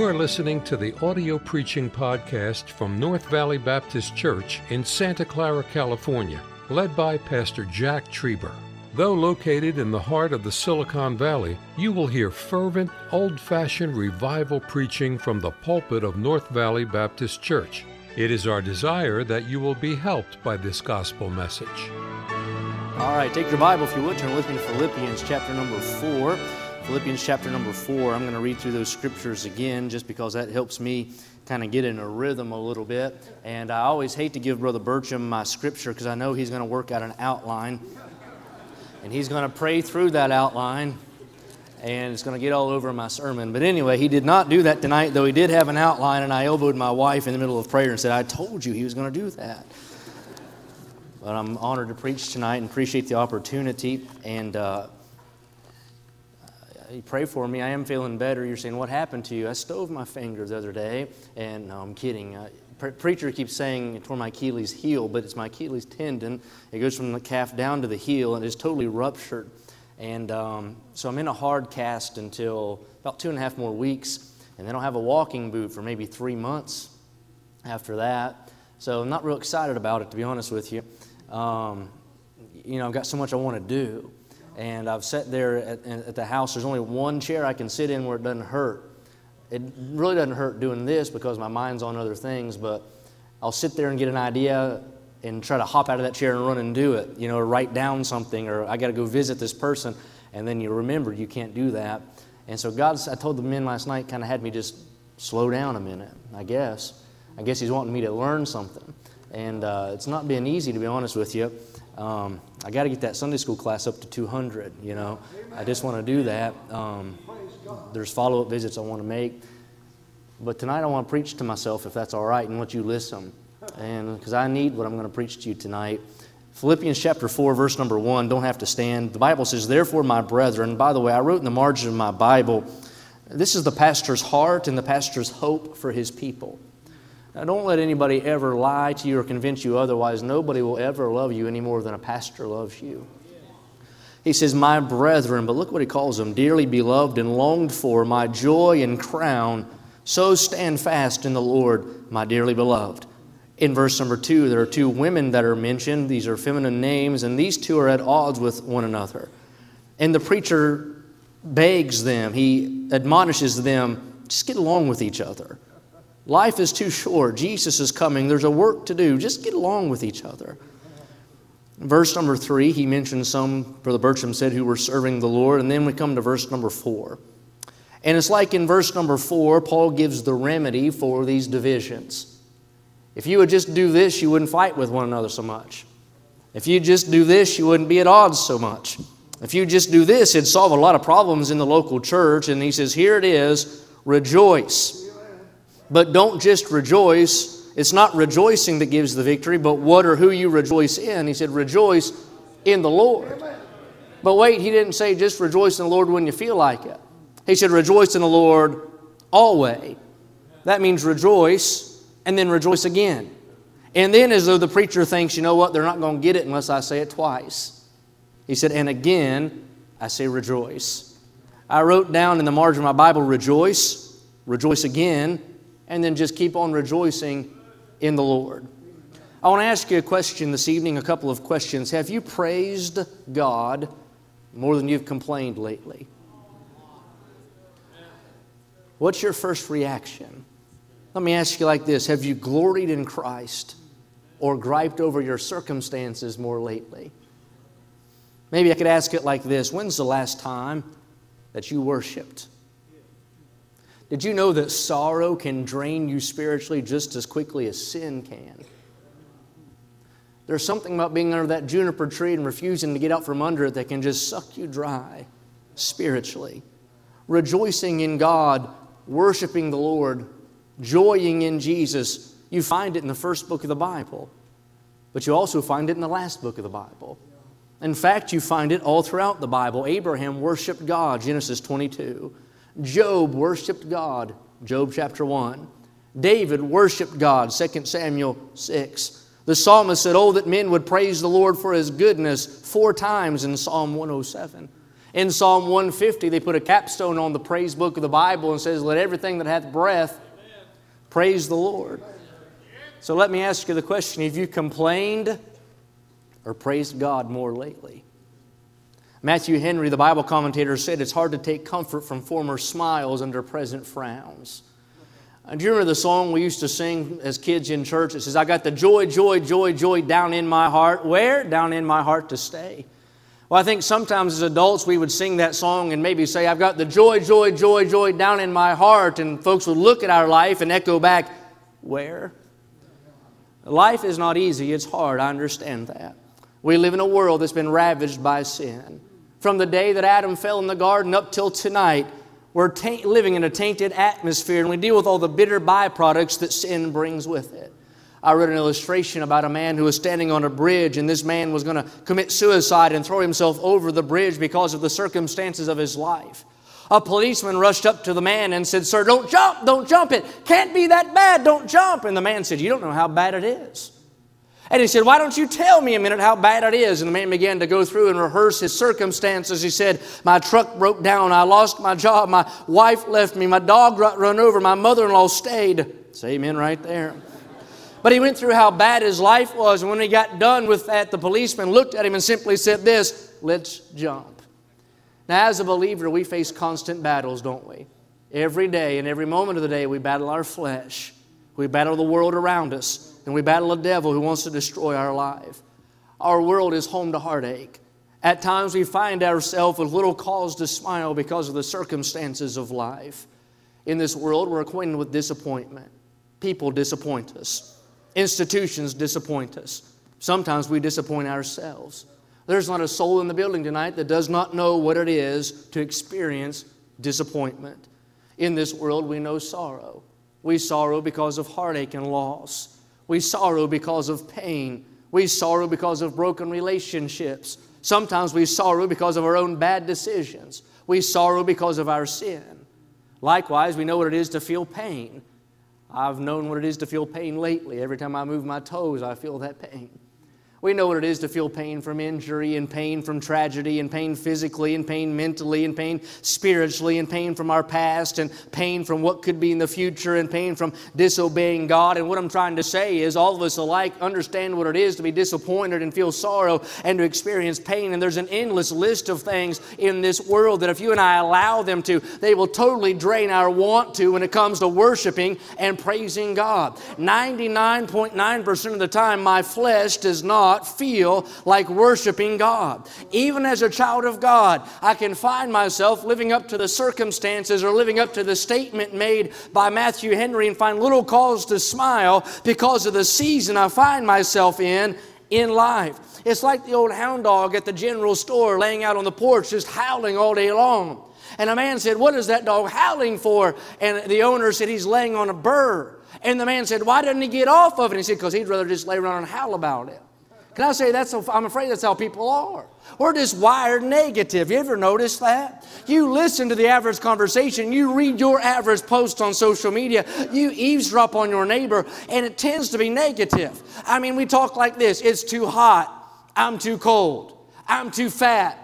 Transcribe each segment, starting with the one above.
You are listening to the audio preaching podcast from North Valley Baptist Church in Santa Clara, California, led by Pastor Jack Trieber. Though located in the heart of the Silicon Valley, you will hear fervent, old fashioned revival preaching from the pulpit of North Valley Baptist Church. It is our desire that you will be helped by this gospel message. All right, take your Bible if you would, turn with me to Philippians chapter number 4. Philippians chapter number 4. I'm going to read through those scriptures again just because that helps me kind of get in a rhythm a little bit. And I always hate to give Brother Bertram my scripture because I know he's going to work out an outline. And he's going to pray through that outline and it's going to get all over my sermon. But anyway, he did not do that tonight, though he did have an outline, and I elbowed my wife in the middle of prayer and said, I told you he was going to do that. But I'm honored to preach tonight and appreciate the opportunity. And uh, you pray for me. I am feeling better. You're saying, What happened to you? I stove my finger the other day. And no, I'm kidding. Uh, pre- preacher keeps saying it tore my Achilles heel, but it's my Achilles tendon. It goes from the calf down to the heel and it's totally ruptured. And um, so I'm in a hard cast until about two and a half more weeks. And then I'll have a walking boot for maybe three months after that. So I'm not real excited about it, to be honest with you. Um, you know, I've got so much I want to do and I've sat there at, at, the house. There's only one chair I can sit in where it doesn't hurt. It really doesn't hurt doing this because my mind's on other things, but I'll sit there and get an idea and try to hop out of that chair and run and do it, you know, or write down something, or I got to go visit this person, and then you remember you can't do that. And so God, I told the men last night, kind of had me just slow down a minute, I guess. I guess He's wanting me to learn something. And uh, it's not been easy, to be honest with you. Um, I got to get that Sunday school class up to 200, you know. I just want to do that. Um, there's follow up visits I want to make. But tonight I want to preach to myself, if that's all right, and let you listen. And because I need what I'm going to preach to you tonight. Philippians chapter 4, verse number 1, don't have to stand. The Bible says, Therefore, my brethren, by the way, I wrote in the margin of my Bible, this is the pastor's heart and the pastor's hope for his people. Now, don't let anybody ever lie to you or convince you otherwise. Nobody will ever love you any more than a pastor loves you. He says, My brethren, but look what he calls them dearly beloved and longed for, my joy and crown. So stand fast in the Lord, my dearly beloved. In verse number two, there are two women that are mentioned. These are feminine names, and these two are at odds with one another. And the preacher begs them, he admonishes them, just get along with each other. Life is too short. Jesus is coming. There's a work to do. Just get along with each other. Verse number three, he mentions some, Brother Bertram said, who were serving the Lord. And then we come to verse number four. And it's like in verse number four, Paul gives the remedy for these divisions. If you would just do this, you wouldn't fight with one another so much. If you just do this, you wouldn't be at odds so much. If you just do this, it'd solve a lot of problems in the local church. And he says, Here it is rejoice. But don't just rejoice. It's not rejoicing that gives the victory, but what or who you rejoice in. He said, Rejoice in the Lord. But wait, he didn't say just rejoice in the Lord when you feel like it. He said, Rejoice in the Lord always. That means rejoice and then rejoice again. And then, as though the preacher thinks, you know what, they're not going to get it unless I say it twice. He said, And again, I say rejoice. I wrote down in the margin of my Bible, rejoice, rejoice again, and then just keep on rejoicing in the Lord. I want to ask you a question this evening, a couple of questions. Have you praised God more than you've complained lately? What's your first reaction? Let me ask you like this Have you gloried in Christ or griped over your circumstances more lately? Maybe I could ask it like this When's the last time that you worshiped? Did you know that sorrow can drain you spiritually just as quickly as sin can? There's something about being under that juniper tree and refusing to get out from under it that can just suck you dry spiritually. Rejoicing in God, worshiping the Lord, joying in Jesus, you find it in the first book of the Bible, but you also find it in the last book of the Bible. In fact, you find it all throughout the Bible. Abraham worshiped God, Genesis 22. Job worshiped God, Job chapter 1. David worshiped God, 2 Samuel 6. The psalmist said, Oh, that men would praise the Lord for his goodness, four times in Psalm 107. In Psalm 150, they put a capstone on the praise book of the Bible and says, Let everything that hath breath praise the Lord. So let me ask you the question Have you complained or praised God more lately? Matthew Henry, the Bible commentator, said it's hard to take comfort from former smiles under present frowns. And do you remember the song we used to sing as kids in church? It says, I got the joy, joy, joy, joy down in my heart. Where? Down in my heart to stay. Well, I think sometimes as adults we would sing that song and maybe say, I've got the joy, joy, joy, joy down in my heart. And folks would look at our life and echo back, Where? Life is not easy, it's hard. I understand that. We live in a world that's been ravaged by sin. From the day that Adam fell in the garden up till tonight, we're ta- living in a tainted atmosphere and we deal with all the bitter byproducts that sin brings with it. I read an illustration about a man who was standing on a bridge, and this man was going to commit suicide and throw himself over the bridge because of the circumstances of his life. A policeman rushed up to the man and said, Sir, don't jump, don't jump. It can't be that bad, don't jump. And the man said, You don't know how bad it is. And he said, Why don't you tell me a minute how bad it is? And the man began to go through and rehearse his circumstances. He said, My truck broke down. I lost my job. My wife left me. My dog run over. My mother in law stayed. Say amen right there. But he went through how bad his life was. And when he got done with that, the policeman looked at him and simply said, This, let's jump. Now, as a believer, we face constant battles, don't we? Every day and every moment of the day, we battle our flesh, we battle the world around us and we battle a devil who wants to destroy our life. Our world is home to heartache. At times we find ourselves with little cause to smile because of the circumstances of life. In this world, we're acquainted with disappointment. People disappoint us, institutions disappoint us. Sometimes we disappoint ourselves. There's not a soul in the building tonight that does not know what it is to experience disappointment. In this world, we know sorrow. We sorrow because of heartache and loss. We sorrow because of pain. We sorrow because of broken relationships. Sometimes we sorrow because of our own bad decisions. We sorrow because of our sin. Likewise, we know what it is to feel pain. I've known what it is to feel pain lately. Every time I move my toes, I feel that pain. We know what it is to feel pain from injury and pain from tragedy and pain physically and pain mentally and pain spiritually and pain from our past and pain from what could be in the future and pain from disobeying God. And what I'm trying to say is all of us alike understand what it is to be disappointed and feel sorrow and to experience pain. And there's an endless list of things in this world that if you and I allow them to, they will totally drain our want to when it comes to worshiping and praising God. 99.9% of the time, my flesh does not not feel like worshiping God. Even as a child of God, I can find myself living up to the circumstances or living up to the statement made by Matthew Henry and find little cause to smile because of the season I find myself in in life. It's like the old hound dog at the general store laying out on the porch just howling all day long. And a man said, What is that dog howling for? And the owner said, He's laying on a burr. And the man said, Why doesn't he get off of it? And he said, Because he'd rather just lay around and howl about it. Can I say that's, I'm afraid that's how people are. We're just wired negative. You ever notice that? You listen to the average conversation, you read your average post on social media, you eavesdrop on your neighbor, and it tends to be negative. I mean, we talk like this. It's too hot, I'm too cold, I'm too fat,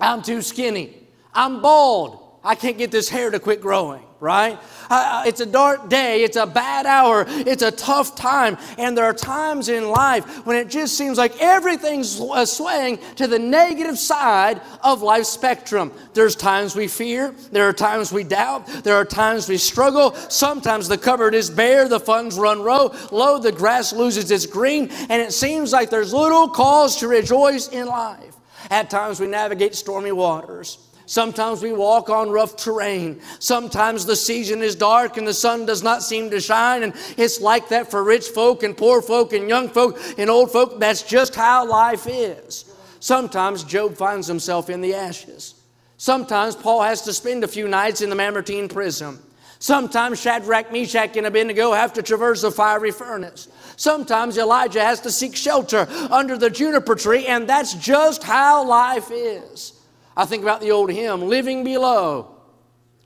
I'm too skinny, I'm bald, I can't get this hair to quit growing right? Uh, it's a dark day, it's a bad hour, it's a tough time, and there are times in life when it just seems like everything's uh, swaying to the negative side of life's spectrum. There's times we fear, there are times we doubt, there are times we struggle. Sometimes the cupboard is bare, the funds run low, low, the grass loses its green, and it seems like there's little cause to rejoice in life. At times we navigate stormy waters. Sometimes we walk on rough terrain. Sometimes the season is dark and the sun does not seem to shine. And it's like that for rich folk and poor folk and young folk and old folk. That's just how life is. Sometimes Job finds himself in the ashes. Sometimes Paul has to spend a few nights in the Mamertine prison. Sometimes Shadrach, Meshach, and Abednego have to traverse a fiery furnace. Sometimes Elijah has to seek shelter under the juniper tree, and that's just how life is. I think about the old hymn, Living Below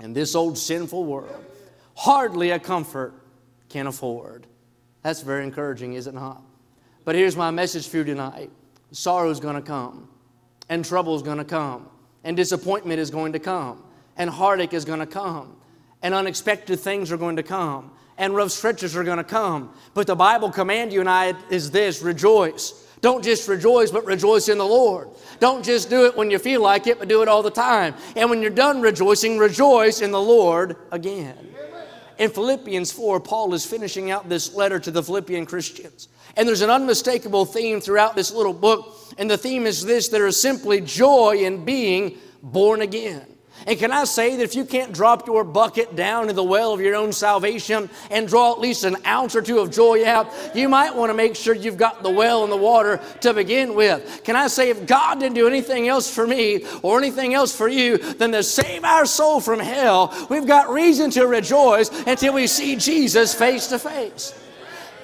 in this old sinful world. Hardly a comfort can afford. That's very encouraging, is it not? But here's my message for you tonight sorrow's going to come, and trouble's going to come, and disappointment is going to come, and heartache is going to come, and unexpected things are going to come, and rough stretches are going to come. But the Bible command you and I is this rejoice. Don't just rejoice, but rejoice in the Lord. Don't just do it when you feel like it, but do it all the time. And when you're done rejoicing, rejoice in the Lord again. In Philippians 4, Paul is finishing out this letter to the Philippian Christians. And there's an unmistakable theme throughout this little book. And the theme is this there is simply joy in being born again. And can I say that if you can't drop your bucket down in the well of your own salvation and draw at least an ounce or two of joy out, you might want to make sure you've got the well and the water to begin with. Can I say if God didn't do anything else for me or anything else for you than to save our soul from hell, we've got reason to rejoice until we see Jesus face to face.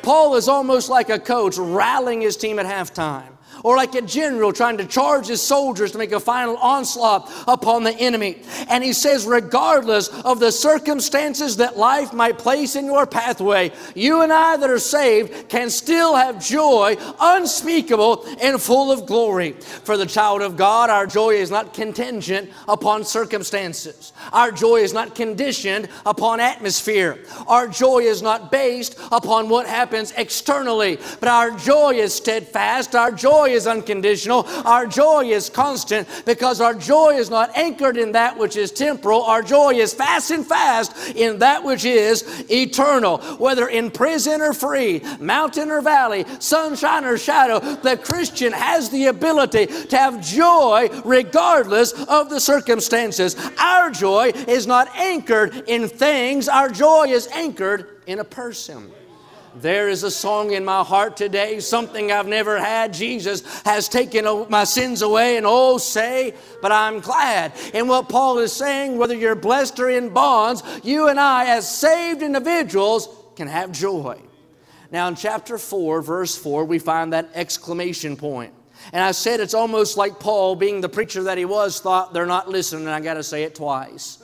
Paul is almost like a coach rallying his team at halftime or like a general trying to charge his soldiers to make a final onslaught upon the enemy. And he says, regardless of the circumstances that life might place in your pathway, you and I that are saved can still have joy unspeakable and full of glory. For the child of God, our joy is not contingent upon circumstances. Our joy is not conditioned upon atmosphere. Our joy is not based upon what happens externally, but our joy is steadfast. Our joy joy is unconditional. Our joy is constant because our joy is not anchored in that which is temporal. Our joy is fast and fast in that which is eternal. Whether in prison or free, mountain or valley, sunshine or shadow, the Christian has the ability to have joy regardless of the circumstances. Our joy is not anchored in things, our joy is anchored in a person. There is a song in my heart today, something I've never had. Jesus has taken my sins away, and oh, say, but I'm glad. And what Paul is saying, whether you're blessed or in bonds, you and I, as saved individuals, can have joy. Now, in chapter 4, verse 4, we find that exclamation point. And I said it's almost like Paul, being the preacher that he was, thought they're not listening, and I got to say it twice.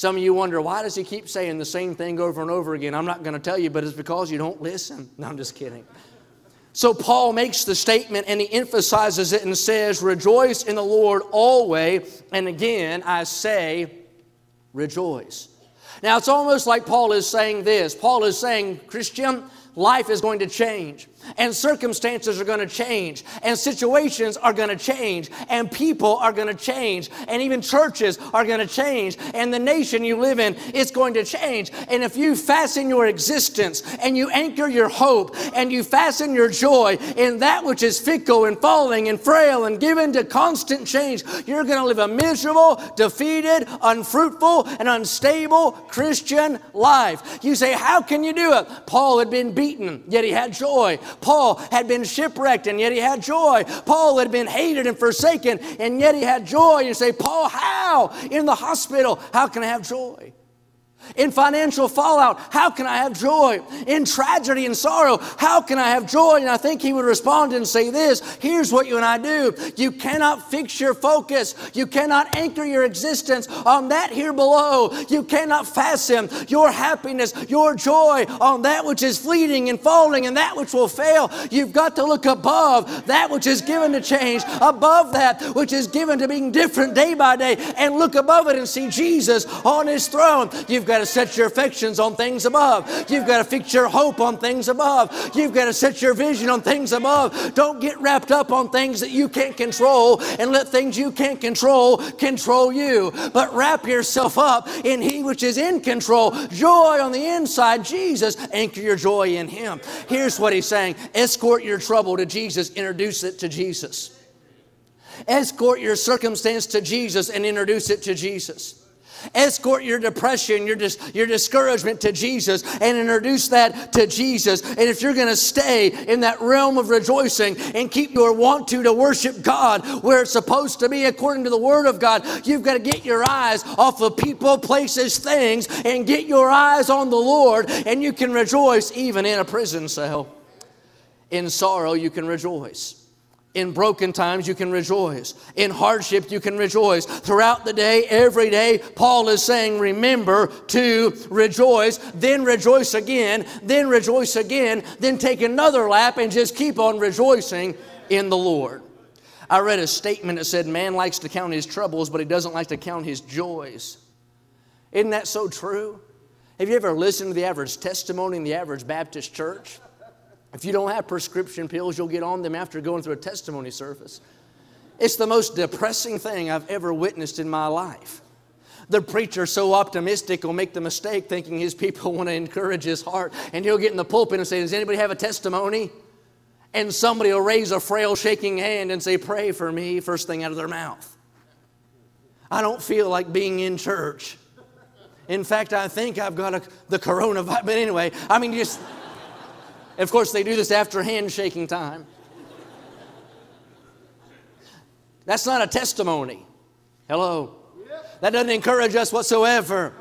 Some of you wonder, why does he keep saying the same thing over and over again? I'm not going to tell you, but it's because you don't listen. No, I'm just kidding. So Paul makes the statement and he emphasizes it and says, Rejoice in the Lord always. And again, I say, Rejoice. Now it's almost like Paul is saying this. Paul is saying, Christian, life is going to change and circumstances are going to change, and situations are going to change, and people are going to change, and even churches are going to change, and the nation you live in is going to change. And if you fasten your existence and you anchor your hope and you fasten your joy in that which is fickle and falling and frail and given to constant change, you're going to live a miserable, defeated, unfruitful, and unstable Christian life. You say, How can you do it? Paul had been beaten, yet he had joy. Paul had been shipwrecked and yet he had joy. Paul had been hated and forsaken and yet he had joy. You say, Paul, how? In the hospital, how can I have joy? In financial fallout, how can I have joy? In tragedy and sorrow, how can I have joy? And I think he would respond and say this here's what you and I do. You cannot fix your focus, you cannot anchor your existence on that here below. You cannot fasten your happiness, your joy on that which is fleeting and falling and that which will fail. You've got to look above that which is given to change, above that which is given to being different day by day, and look above it and see Jesus on his throne. You've got to set your affections on things above. You've got to fix your hope on things above. You've got to set your vision on things above. Don't get wrapped up on things that you can't control and let things you can't control control you. But wrap yourself up in He which is in control. Joy on the inside, Jesus. Anchor your joy in Him. Here's what He's saying escort your trouble to Jesus, introduce it to Jesus. Escort your circumstance to Jesus and introduce it to Jesus. Escort your depression, your, dis- your discouragement to Jesus and introduce that to Jesus. And if you're going to stay in that realm of rejoicing and keep your want to to worship God where it's supposed to be according to the Word of God, you've got to get your eyes off of people, places, things, and get your eyes on the Lord, and you can rejoice even in a prison cell. In sorrow, you can rejoice. In broken times, you can rejoice. In hardship, you can rejoice. Throughout the day, every day, Paul is saying, Remember to rejoice, then rejoice again, then rejoice again, then take another lap and just keep on rejoicing in the Lord. I read a statement that said, Man likes to count his troubles, but he doesn't like to count his joys. Isn't that so true? Have you ever listened to the average testimony in the average Baptist church? If you don't have prescription pills, you'll get on them after going through a testimony service. It's the most depressing thing I've ever witnessed in my life. The preacher, so optimistic, will make the mistake thinking his people want to encourage his heart, and he'll get in the pulpit and say, Does anybody have a testimony? And somebody will raise a frail, shaking hand and say, Pray for me, first thing out of their mouth. I don't feel like being in church. In fact, I think I've got a, the coronavirus. But anyway, I mean, just, of course, they do this after handshaking time. That's not a testimony. Hello. That doesn't encourage us whatsoever.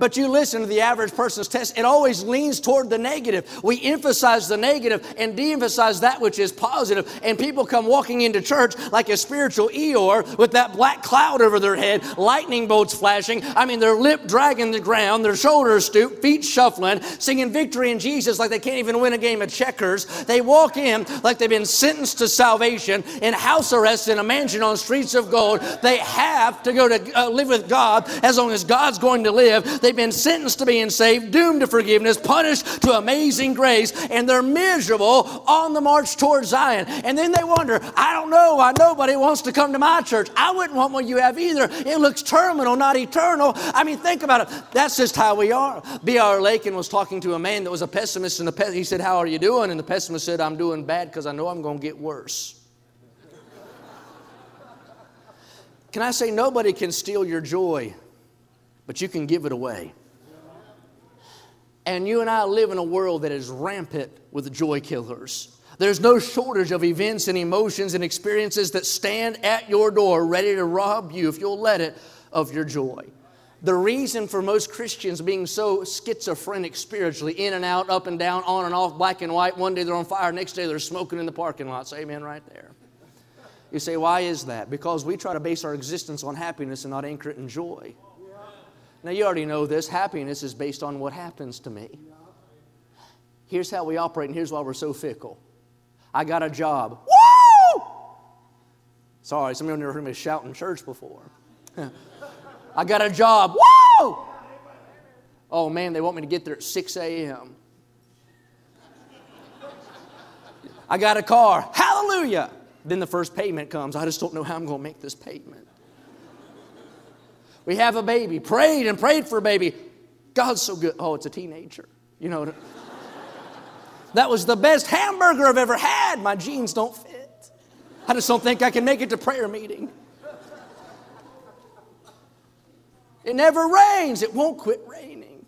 But you listen to the average person's test, it always leans toward the negative. We emphasize the negative and de emphasize that which is positive. And people come walking into church like a spiritual Eeyore with that black cloud over their head, lightning bolts flashing. I mean, their lip dragging the ground, their shoulders stooped, feet shuffling, singing victory in Jesus like they can't even win a game of checkers. They walk in like they've been sentenced to salvation in house arrest in a mansion on streets of gold. They have to go to uh, live with God as long as God's going to live. They They've been sentenced to being saved, doomed to forgiveness, punished to amazing grace, and they're miserable on the march towards Zion. And then they wonder, I don't know, why nobody wants to come to my church. I wouldn't want what you have either. It looks terminal, not eternal. I mean, think about it. That's just how we are. B.R. Lakin was talking to a man that was a pessimist, and the pe- he said, How are you doing? And the pessimist said, I'm doing bad because I know I'm going to get worse. Can I say, nobody can steal your joy but you can give it away. And you and I live in a world that is rampant with joy killers. There's no shortage of events and emotions and experiences that stand at your door ready to rob you, if you'll let it, of your joy. The reason for most Christians being so schizophrenic spiritually, in and out, up and down, on and off, black and white, one day they're on fire, next day they're smoking in the parking lot. Say amen right there. You say, why is that? Because we try to base our existence on happiness and not anchor it in joy. Now, you already know this happiness is based on what happens to me. Here's how we operate, and here's why we're so fickle. I got a job. Woo! Sorry, some of you never heard me shout in church before. I got a job. Woo! Oh man, they want me to get there at 6 a.m. I got a car. Hallelujah. Then the first payment comes. I just don't know how I'm going to make this payment. We have a baby, prayed and prayed for a baby. God's so good. Oh, it's a teenager. You know, that was the best hamburger I've ever had. My jeans don't fit. I just don't think I can make it to prayer meeting. It never rains, it won't quit raining.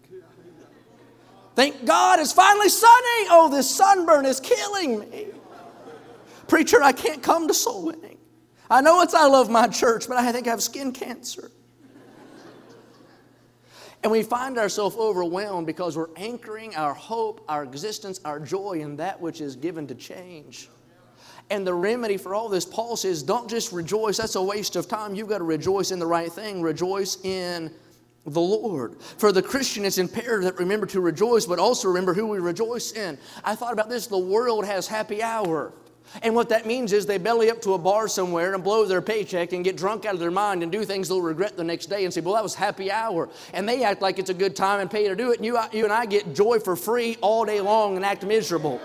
Thank God it's finally sunny. Oh, this sunburn is killing me. Preacher, I can't come to soul winning. I know it's I love my church, but I think I have skin cancer. And we find ourselves overwhelmed because we're anchoring our hope, our existence, our joy in that which is given to change. And the remedy for all this, Paul says, don't just rejoice. That's a waste of time. You've got to rejoice in the right thing. Rejoice in the Lord. For the Christian, it's imperative that remember to rejoice, but also remember who we rejoice in. I thought about this the world has happy hour. And what that means is they belly up to a bar somewhere and blow their paycheck and get drunk out of their mind and do things they'll regret the next day and say, Well, that was happy hour. And they act like it's a good time and pay to do it. And you, you and I get joy for free all day long and act miserable.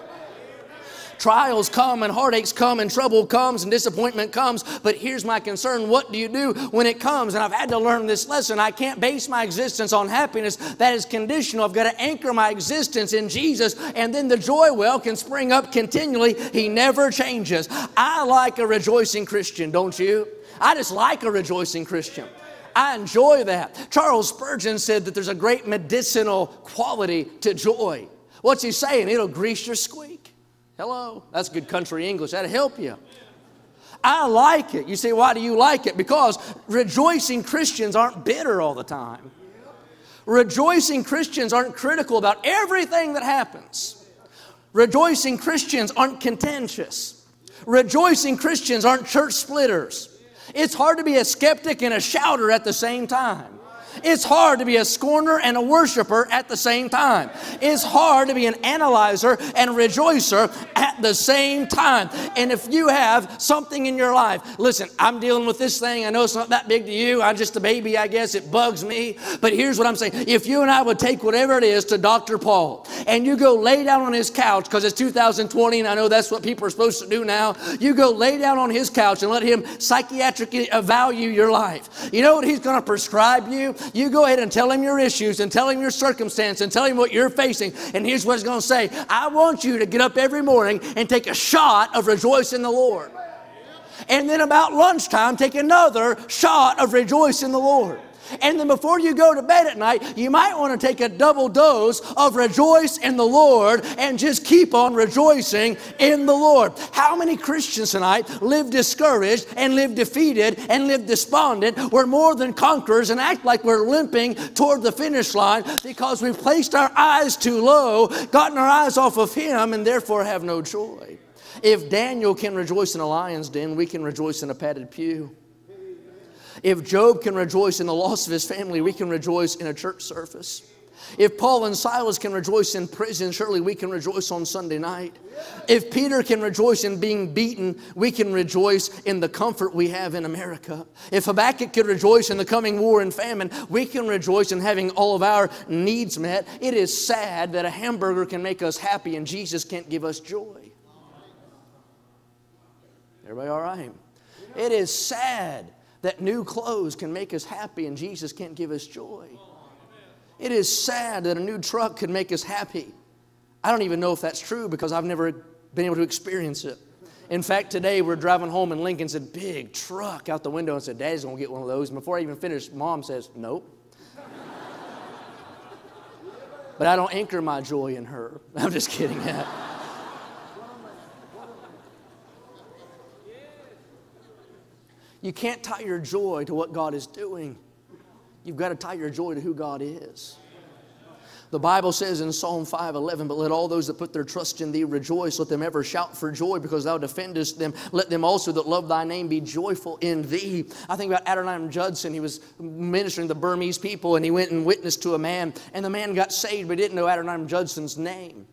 Trials come and heartaches come and trouble comes and disappointment comes. But here's my concern what do you do when it comes? And I've had to learn this lesson. I can't base my existence on happiness, that is conditional. I've got to anchor my existence in Jesus, and then the joy well can spring up continually. He never changes. I like a rejoicing Christian, don't you? I just like a rejoicing Christian. I enjoy that. Charles Spurgeon said that there's a great medicinal quality to joy. What's he saying? It'll grease your squeak. Hello? That's good country English. That'll help you. I like it. You say, why do you like it? Because rejoicing Christians aren't bitter all the time. Rejoicing Christians aren't critical about everything that happens. Rejoicing Christians aren't contentious. Rejoicing Christians aren't church splitters. It's hard to be a skeptic and a shouter at the same time. It's hard to be a scorner and a worshiper at the same time. It's hard to be an analyzer and rejoicer at the same time. And if you have something in your life, listen, I'm dealing with this thing. I know it's not that big to you. I'm just a baby, I guess. It bugs me. But here's what I'm saying. If you and I would take whatever it is to Dr. Paul and you go lay down on his couch, because it's 2020 and I know that's what people are supposed to do now, you go lay down on his couch and let him psychiatrically evaluate your life. You know what he's going to prescribe you? You go ahead and tell him your issues and tell him your circumstance and tell him what you're facing. And here's what he's going to say I want you to get up every morning and take a shot of rejoice in the Lord. And then about lunchtime, take another shot of rejoice in the Lord. And then before you go to bed at night, you might want to take a double dose of rejoice in the Lord and just keep on rejoicing in the Lord. How many Christians tonight live discouraged and live defeated and live despondent? We're more than conquerors and act like we're limping toward the finish line because we've placed our eyes too low, gotten our eyes off of Him, and therefore have no joy. If Daniel can rejoice in a lion's den, we can rejoice in a padded pew. If Job can rejoice in the loss of his family, we can rejoice in a church service. If Paul and Silas can rejoice in prison, surely we can rejoice on Sunday night. If Peter can rejoice in being beaten, we can rejoice in the comfort we have in America. If Habakkuk could rejoice in the coming war and famine, we can rejoice in having all of our needs met. It is sad that a hamburger can make us happy and Jesus can't give us joy. Everybody all right? It is sad that new clothes can make us happy and Jesus can't give us joy. It is sad that a new truck could make us happy. I don't even know if that's true because I've never been able to experience it. In fact, today we're driving home and Lincoln said, big truck out the window and said, Daddy's gonna get one of those. And before I even finished, mom says, Nope. but I don't anchor my joy in her. I'm just kidding. You can't tie your joy to what God is doing. You've got to tie your joy to who God is. The Bible says in Psalm 5:11, "But let all those that put their trust in thee rejoice; let them ever shout for joy, because thou defendest them. Let them also that love thy name be joyful in thee." I think about Adoniram Judson. He was ministering to the Burmese people, and he went and witnessed to a man, and the man got saved, but didn't know Adoniram Judson's name.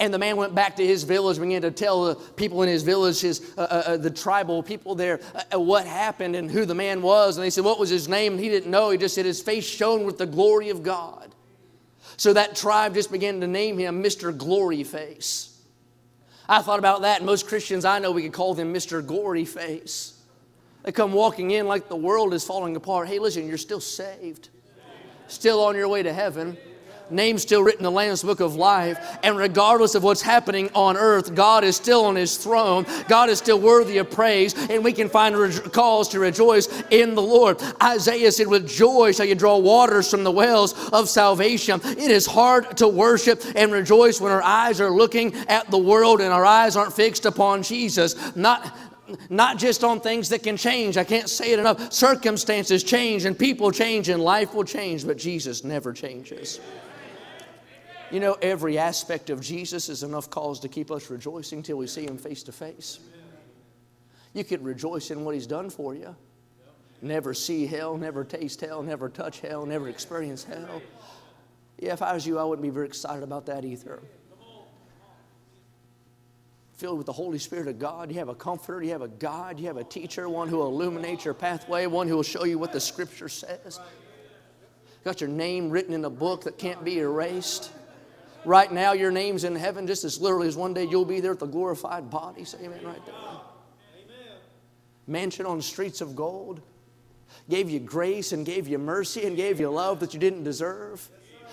And the man went back to his village, began to tell the people in his village, his, uh, uh, uh the tribal people there, uh, uh, what happened and who the man was. And they said, What was his name? And he didn't know. He just said, His face shone with the glory of God. So that tribe just began to name him Mr. Glory Face. I thought about that, and most Christians I know, we could call them Mr. Glory Face. They come walking in like the world is falling apart. Hey, listen, you're still saved, still on your way to heaven name still written in the Lamb's Book of Life. And regardless of what's happening on earth, God is still on His throne. God is still worthy of praise, and we can find cause to rejoice in the Lord. Isaiah said, With joy shall you draw waters from the wells of salvation. It is hard to worship and rejoice when our eyes are looking at the world and our eyes aren't fixed upon Jesus. Not, not just on things that can change. I can't say it enough. Circumstances change and people change and life will change, but Jesus never changes. You know, every aspect of Jesus is enough cause to keep us rejoicing till we see Him face to face. You could rejoice in what He's done for you. Never see hell, never taste hell, never touch hell, never experience hell. Yeah, if I was you, I wouldn't be very excited about that either. Filled with the Holy Spirit of God, you have a comforter, you have a God, you have a teacher, one who will illuminate your pathway, one who will show you what the Scripture says. Got your name written in a book that can't be erased. Right now, your name's in heaven just as literally as one day you'll be there with the glorified body. Say amen right there. Amen. Mansion on streets of gold. Gave you grace and gave you mercy and gave you love that you didn't deserve.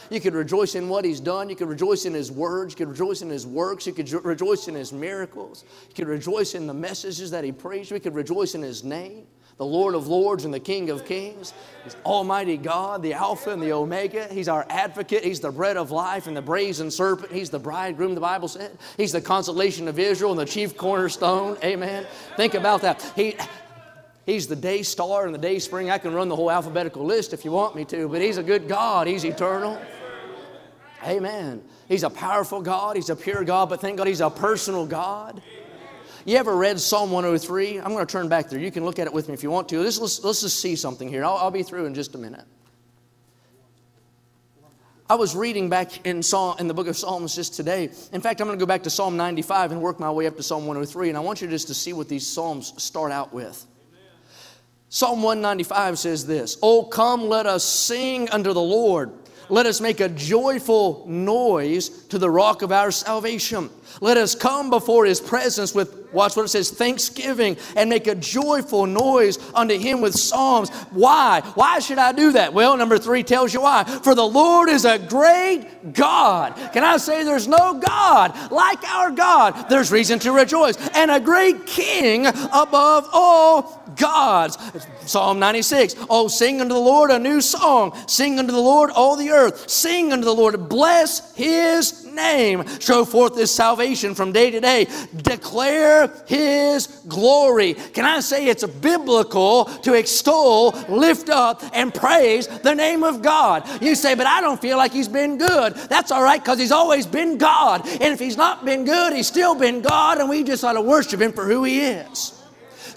You could rejoice in what He's done. You could rejoice in His words. You could rejoice in His works. You could rejoice in His miracles. You could rejoice in the messages that He preached. We could rejoice in His name the Lord of Lords and the King of Kings. He's Almighty God, the Alpha and the Omega. He's our advocate. He's the bread of life and the brazen serpent. He's the bridegroom, the Bible said. He's the consolation of Israel and the chief cornerstone. Amen. Think about that. He, he's the day star and the day spring. I can run the whole alphabetical list if you want me to, but He's a good God. He's eternal. Amen. He's a powerful God. He's a pure God, but thank God He's a personal God. You ever read Psalm 103? I'm going to turn back there. You can look at it with me if you want to. Let's, let's, just see something here. I'll, I'll be through in just a minute. I was reading back in Psalm in the book of Psalms just today. In fact, I'm going to go back to Psalm 95 and work my way up to Psalm 103, and I want you just to see what these psalms start out with. Psalm 195 says this Oh, come, let us sing unto the Lord. Let us make a joyful noise to the rock of our salvation. Let us come before his presence with, watch what it says, thanksgiving and make a joyful noise unto him with psalms. Why? Why should I do that? Well, number three tells you why. For the Lord is a great God. Can I say there's no God like our God? There's reason to rejoice. And a great king above all gods. Psalm 96. Oh, sing unto the Lord a new song. Sing unto the Lord all the earth. Sing unto the Lord. Bless his name. Show forth his salvation from day to day. Declare his glory. Can I say it's biblical to extol, lift up, and praise the name of God? You say, but I don't feel like he's been good. That's all right because he's always been God. And if he's not been good, he's still been God, and we just ought to worship him for who he is.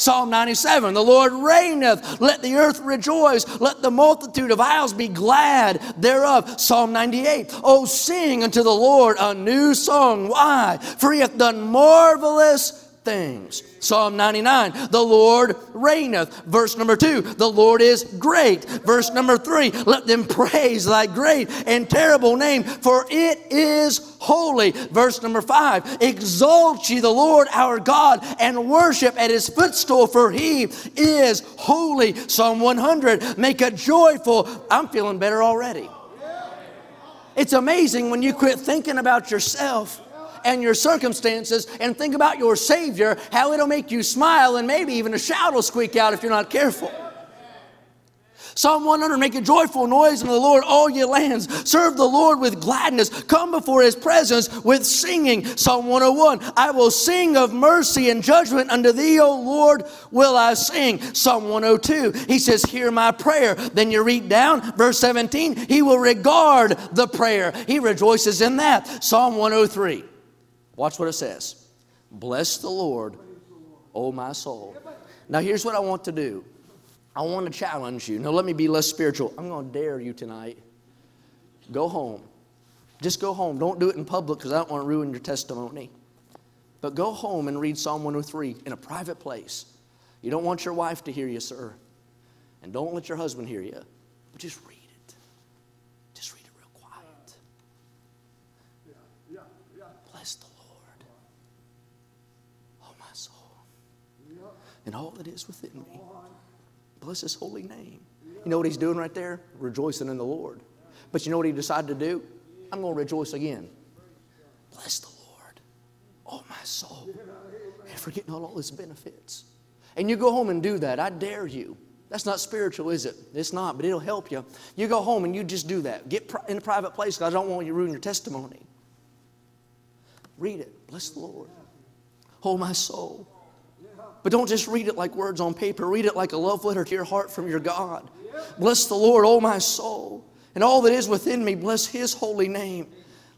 Psalm 97 The Lord reigneth, let the earth rejoice, let the multitude of isles be glad thereof. Psalm 98 Oh, sing unto the Lord a new song. Why? For he hath done marvelous things. Psalm 99, the Lord reigneth. Verse number two, the Lord is great. Verse number three, let them praise thy great and terrible name, for it is holy. Verse number five, exalt ye the Lord our God and worship at his footstool, for he is holy. Psalm 100, make a joyful, I'm feeling better already. It's amazing when you quit thinking about yourself and your circumstances and think about your Savior, how it'll make you smile and maybe even a shout will squeak out if you're not careful. Psalm 100, make a joyful noise in the Lord, all ye lands. Serve the Lord with gladness. Come before his presence with singing. Psalm 101, I will sing of mercy and judgment unto thee, O Lord, will I sing. Psalm 102, he says, Hear my prayer. Then you read down, verse 17, he will regard the prayer. He rejoices in that. Psalm 103, Watch what it says. Bless the Lord, O my soul. Now, here's what I want to do I want to challenge you. Now, let me be less spiritual. I'm going to dare you tonight. Go home. Just go home. Don't do it in public because I don't want to ruin your testimony. But go home and read Psalm 103 in a private place. You don't want your wife to hear you, sir. And don't let your husband hear you. But just read. And all that is within me. Bless his holy name. You know what he's doing right there? Rejoicing in the Lord. But you know what he decided to do? I'm going to rejoice again. Bless the Lord, oh my soul, and forgetting all, all his benefits. And you go home and do that. I dare you. That's not spiritual, is it? It's not, but it'll help you. You go home and you just do that. Get in a private place because I don't want you to ruin your testimony. Read it. Bless the Lord. Oh, my soul. But don't just read it like words on paper. Read it like a love letter to your heart from your God. Bless the Lord, O my soul, and all that is within me. Bless his holy name.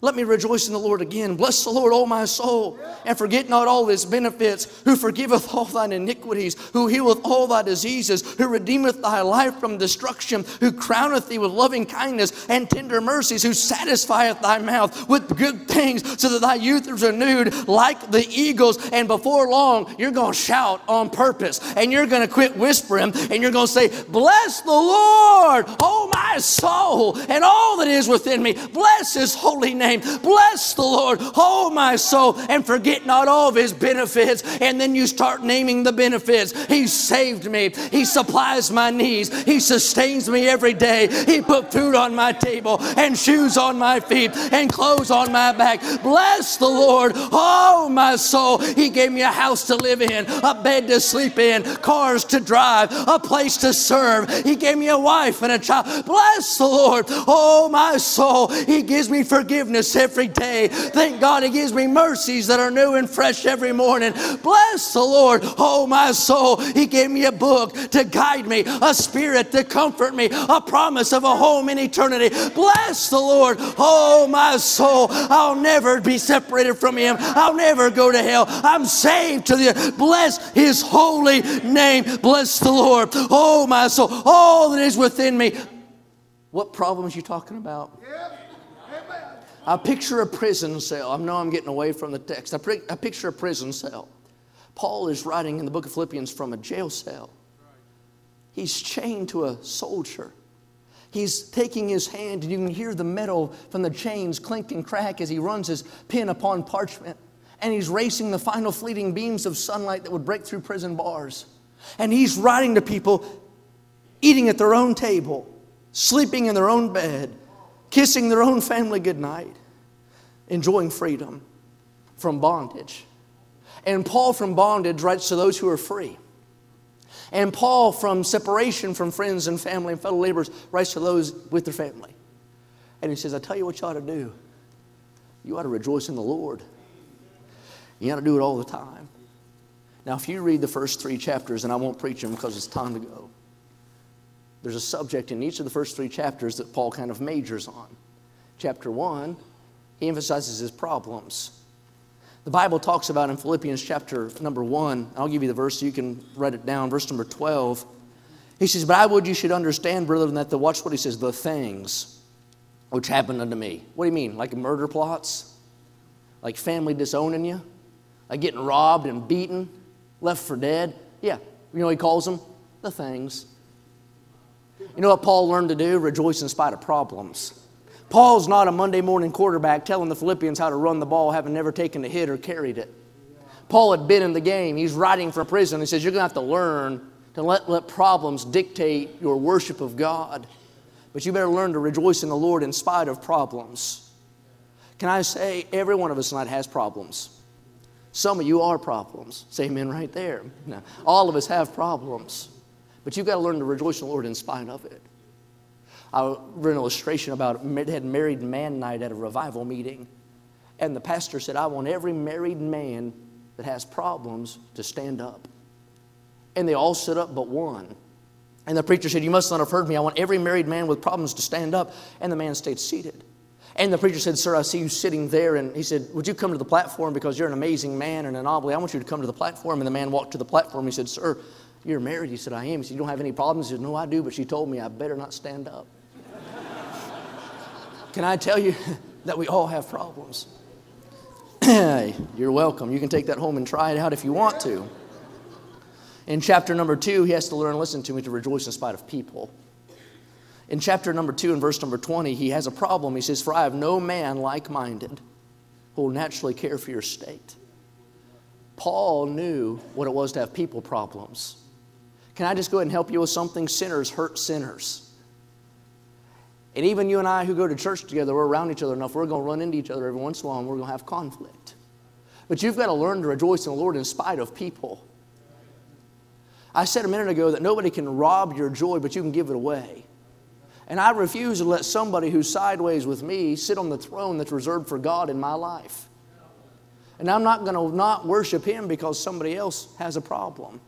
Let me rejoice in the Lord again. Bless the Lord, O my soul, and forget not all his benefits, who forgiveth all thine iniquities, who healeth all thy diseases, who redeemeth thy life from destruction, who crowneth thee with loving kindness and tender mercies, who satisfieth thy mouth with good things, so that thy youth is renewed like the eagles. And before long, you're going to shout on purpose, and you're going to quit whispering, and you're going to say, Bless the Lord, O my soul, and all that is within me. Bless his holy name name. Bless the Lord, oh my soul, and forget not all of his benefits. And then you start naming the benefits. He saved me. He supplies my needs. He sustains me every day. He put food on my table and shoes on my feet and clothes on my back. Bless the Lord, oh my soul. He gave me a house to live in, a bed to sleep in, cars to drive, a place to serve. He gave me a wife and a child. Bless the Lord, oh my soul. He gives me forgiveness every day. Thank God He gives me mercies that are new and fresh every morning. Bless the Lord, oh my soul. He gave me a book to guide me, a spirit to comfort me, a promise of a home in eternity. Bless the Lord, oh my soul. I'll never be separated from Him. I'll never go to hell. I'm saved to the bless His holy name. Bless the Lord, oh my soul. All that is within me. What problems you talking about? I picture a prison cell. I know I'm getting away from the text. I, pre- picture a prison cell. Paul is writing in the book of Philippians from a jail cell. He's chained to a soldier. He's taking his hand, and you can hear the metal from the chains clink and crack as he runs his pen upon parchment. And he's racing the final fleeting beams of sunlight that would break through prison bars. And he's writing to people eating at their own table, sleeping in their own bed, kissing their own family goodnight, enjoying freedom from bondage. And Paul from bondage writes to those who are free. And Paul from separation from friends and family and fellow laborers writes to those with their family. And he says, I tell you what you ought to do. You ought to rejoice in the Lord. You ought to do it all the time. Now, if you read the first three chapters, and I won't preach them because it's time to go, there's a subject in each of the first three chapters that Paul kind of majors on. Chapter one, he emphasizes his problems. The Bible talks about in Philippians chapter number one, I'll give you the verse so you can write it down, verse number 12. He says, But I would you should understand, brethren, that the, watch what he says, the things which happened unto me. What do you mean? Like murder plots? Like family disowning you? Like getting robbed and beaten? Left for dead? Yeah. You know he calls them? The things. You know what Paul learned to do? Rejoice in spite of problems. Paul's not a Monday morning quarterback telling the Philippians how to run the ball, having never taken a hit or carried it. Paul had been in the game. He's writing for prison. He says, You're going to have to learn to let, let problems dictate your worship of God. But you better learn to rejoice in the Lord in spite of problems. Can I say, every one of us tonight has problems. Some of you are problems. Say amen right there. Now, all of us have problems. But you've got to learn to rejoice in the Lord in spite of it. I read an illustration about had married man night at a revival meeting. And the pastor said, I want every married man that has problems to stand up. And they all stood up but one. And the preacher said, You must not have heard me. I want every married man with problems to stand up. And the man stayed seated. And the preacher said, Sir, I see you sitting there. And he said, Would you come to the platform because you're an amazing man and an obli? I want you to come to the platform. And the man walked to the platform. He said, Sir, you're married. He said, I am. He said, You don't have any problems? He said, No, I do. But she told me I better not stand up. Can I tell you that we all have problems? You're welcome. You can take that home and try it out if you want to. In chapter number two, he has to learn, listen to me, to rejoice in spite of people. In chapter number two, in verse number 20, he has a problem. He says, For I have no man like minded who will naturally care for your state. Paul knew what it was to have people problems. Can I just go ahead and help you with something? Sinners hurt sinners. And even you and I who go to church together, we're around each other enough, we're going to run into each other every once in a while and we're going to have conflict. But you've got to learn to rejoice in the Lord in spite of people. I said a minute ago that nobody can rob your joy, but you can give it away. And I refuse to let somebody who's sideways with me sit on the throne that's reserved for God in my life. And I'm not going to not worship him because somebody else has a problem.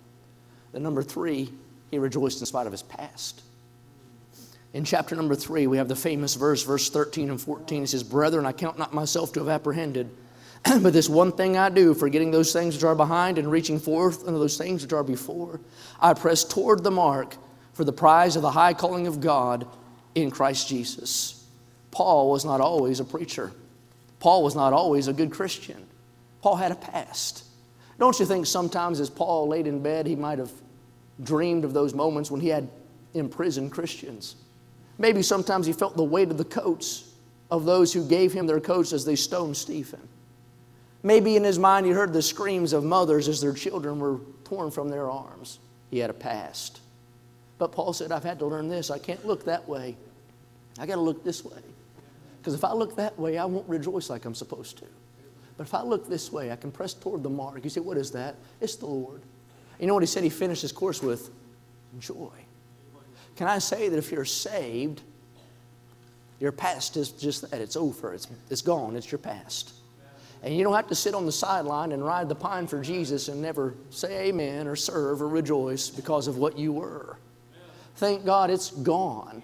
Then, number three, he rejoiced in spite of his past. In chapter number three, we have the famous verse, verse 13 and 14. It says, Brethren, I count not myself to have apprehended, but this one thing I do, forgetting those things which are behind and reaching forth unto those things which are before, I press toward the mark for the prize of the high calling of God in Christ Jesus. Paul was not always a preacher. Paul was not always a good Christian. Paul had a past. Don't you think sometimes as Paul laid in bed, he might have dreamed of those moments when he had imprisoned Christians? Maybe sometimes he felt the weight of the coats of those who gave him their coats as they stoned Stephen. Maybe in his mind he heard the screams of mothers as their children were torn from their arms. He had a past. But Paul said, I've had to learn this. I can't look that way. I got to look this way. Because if I look that way, I won't rejoice like I'm supposed to. But if I look this way, I can press toward the mark. You say, What is that? It's the Lord. You know what he said he finished his course with? Joy. Can I say that if you're saved, your past is just that it's over, it's, it's gone, it's your past. And you don't have to sit on the sideline and ride the pine for Jesus and never say amen or serve or rejoice because of what you were. Thank God it's gone.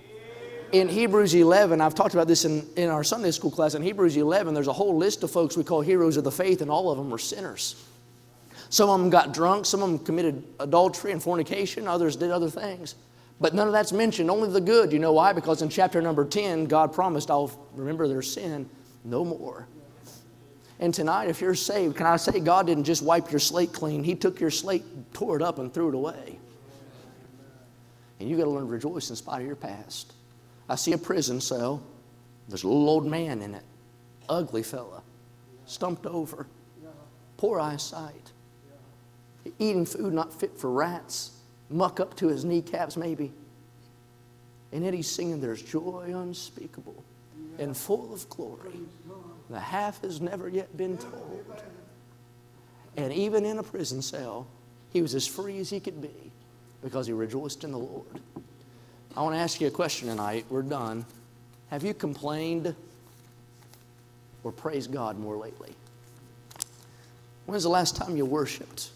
In Hebrews 11, I've talked about this in, in our Sunday school class. In Hebrews 11, there's a whole list of folks we call heroes of the faith, and all of them were sinners. Some of them got drunk, some of them committed adultery and fornication, others did other things. But none of that's mentioned, only the good. You know why? Because in chapter number 10, God promised, I'll remember their sin No more. And tonight, if you're saved, can I say God didn't just wipe your slate clean? He took your slate, tore it up, and threw it away. And you got to learn to rejoice in spite of your past. I see a prison cell. There's a little old man in it, ugly fella, stumped over, poor eyesight, eating food not fit for rats, muck up to his kneecaps maybe. And yet he's singing, There's joy unspeakable and full of glory. The half has never yet been told. And even in a prison cell, he was as free as he could be because he rejoiced in the Lord. I want to ask you a question tonight. We're done. Have you complained or praised God more lately? When's the last time you worshiped?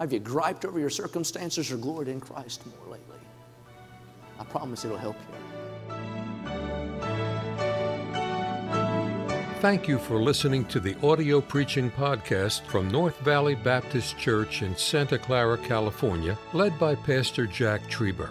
Have you griped over your circumstances or gloried in Christ more lately? I promise it'll help you. Thank you for listening to the audio preaching podcast from North Valley Baptist Church in Santa Clara, California, led by Pastor Jack Trieber.